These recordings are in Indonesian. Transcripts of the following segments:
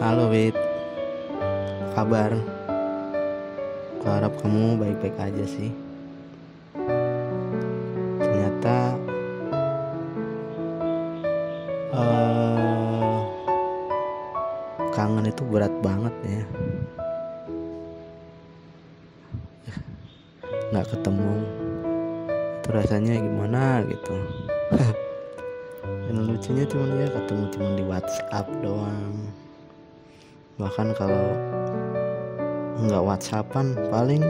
Halo Wit Kabar? Aku harap kamu baik-baik aja sih. Ternyata uh, Kangen itu berat banget ya. Nggak ketemu. Itu rasanya gimana gitu. Dan lucunya cuma ya ketemu cuma di WhatsApp doang bahkan kalau nggak whatsappan paling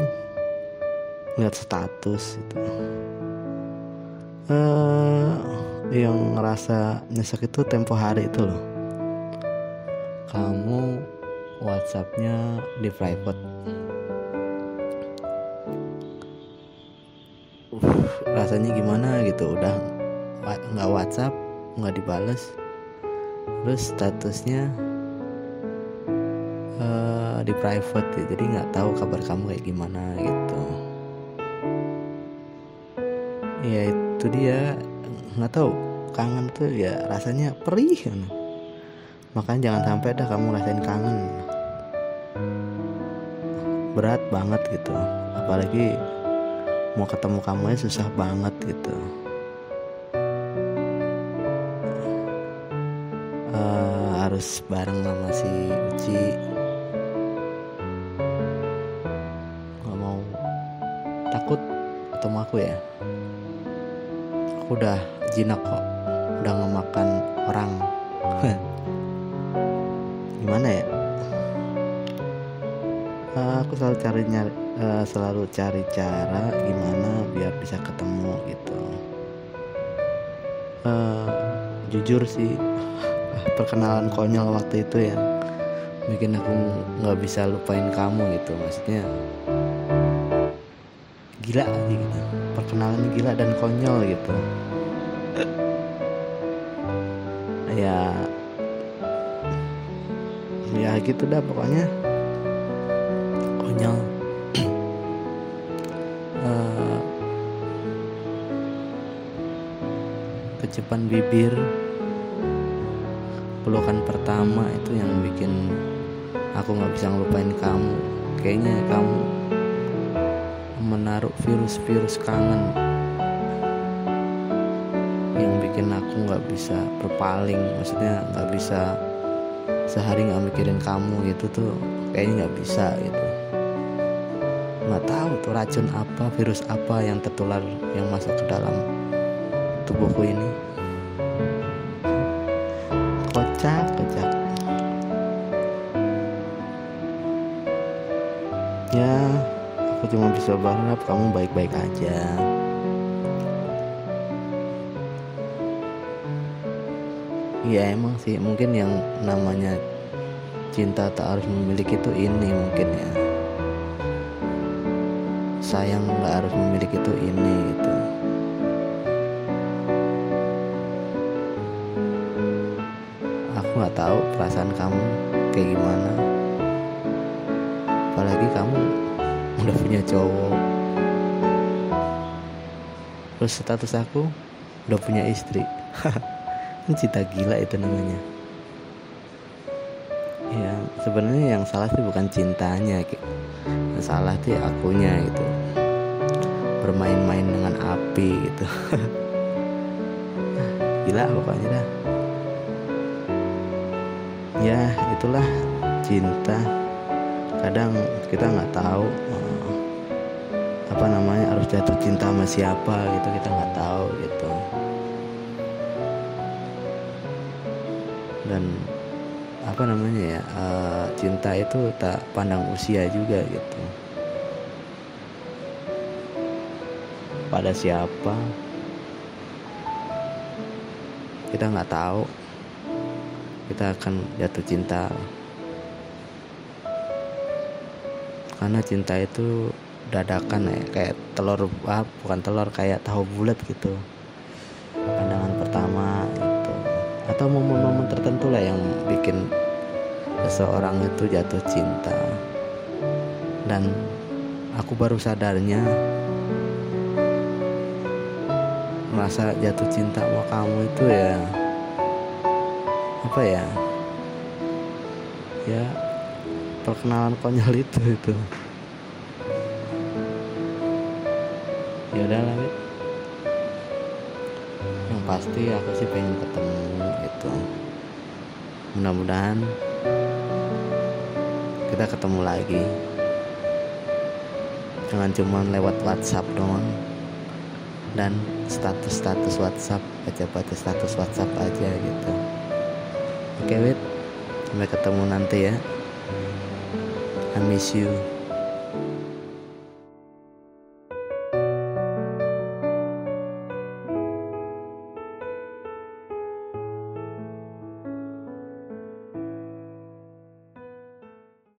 lihat status itu uh, yang ngerasa nyesek itu tempo hari itu loh. Kamu whatsappnya di private. Uh, rasanya gimana gitu udah nggak whatsapp nggak dibales. Terus statusnya di private ya. Jadi nggak tahu kabar kamu kayak gimana gitu. Ya itu dia. Nggak tahu. Kangen tuh ya rasanya perih kan makanya jangan sampai dah kamu rasain kangen. Berat banget gitu. Apalagi mau ketemu kamu ya susah banget gitu. Uh, harus bareng sama si Uci ketemu aku ya. Aku udah jinak kok. Udah ngemakan orang. Gimana ya? Uh, aku selalu cari nyari uh, selalu cari cara gimana biar bisa ketemu gitu. Uh, jujur sih perkenalan konyol waktu itu ya bikin aku nggak bisa lupain kamu gitu. Maksudnya gila gitu. Perkenalan gila dan konyol gitu. Ya. Ya gitu dah pokoknya. Konyol. Uh, kecepan bibir. Pelukan pertama itu yang bikin aku nggak bisa ngelupain kamu. Kayaknya kamu menaruh virus-virus kangen yang bikin aku nggak bisa berpaling. Maksudnya nggak bisa sehari nggak mikirin kamu gitu tuh kayaknya nggak bisa gitu. Nggak tahu tuh racun apa virus apa yang tertular yang masuk ke dalam tubuhku ini. Kocak kocak. Ya aku cuma bisa berharap kamu baik-baik aja. Ya emang sih mungkin yang namanya cinta tak harus memiliki itu ini mungkin ya. Sayang nggak harus memiliki itu ini gitu. Aku nggak tahu perasaan kamu kayak gimana. Apalagi kamu udah punya cowok. Terus status aku udah punya istri. Kan cinta gila itu namanya. Ya sebenarnya yang salah sih bukan cintanya yang salah sih akunya gitu. Bermain-main dengan api gitu. Gila pokoknya dah. Ya itulah cinta. Kadang kita nggak tahu apa namanya harus jatuh cinta sama siapa gitu kita nggak tahu gitu. Dan apa namanya ya uh, cinta itu tak pandang usia juga gitu. Pada siapa? Kita nggak tahu. Kita akan jatuh cinta. Karena cinta itu dadakan ya. Kayak telur ah, bukan telur kayak tahu bulat gitu. Pandangan pertama itu. Atau momen-momen tertentu lah yang bikin seseorang itu jatuh cinta. Dan aku baru sadarnya merasa jatuh cinta sama kamu itu ya apa ya? Ya perkenalan konyol itu itu ya udah lah Wit. yang pasti aku sih pengen ketemu itu mudah-mudahan kita ketemu lagi. Jangan cuma lewat WhatsApp doang. Dan status-status WhatsApp baca-baca status WhatsApp aja gitu. Oke wait sampai ketemu nanti ya. I miss you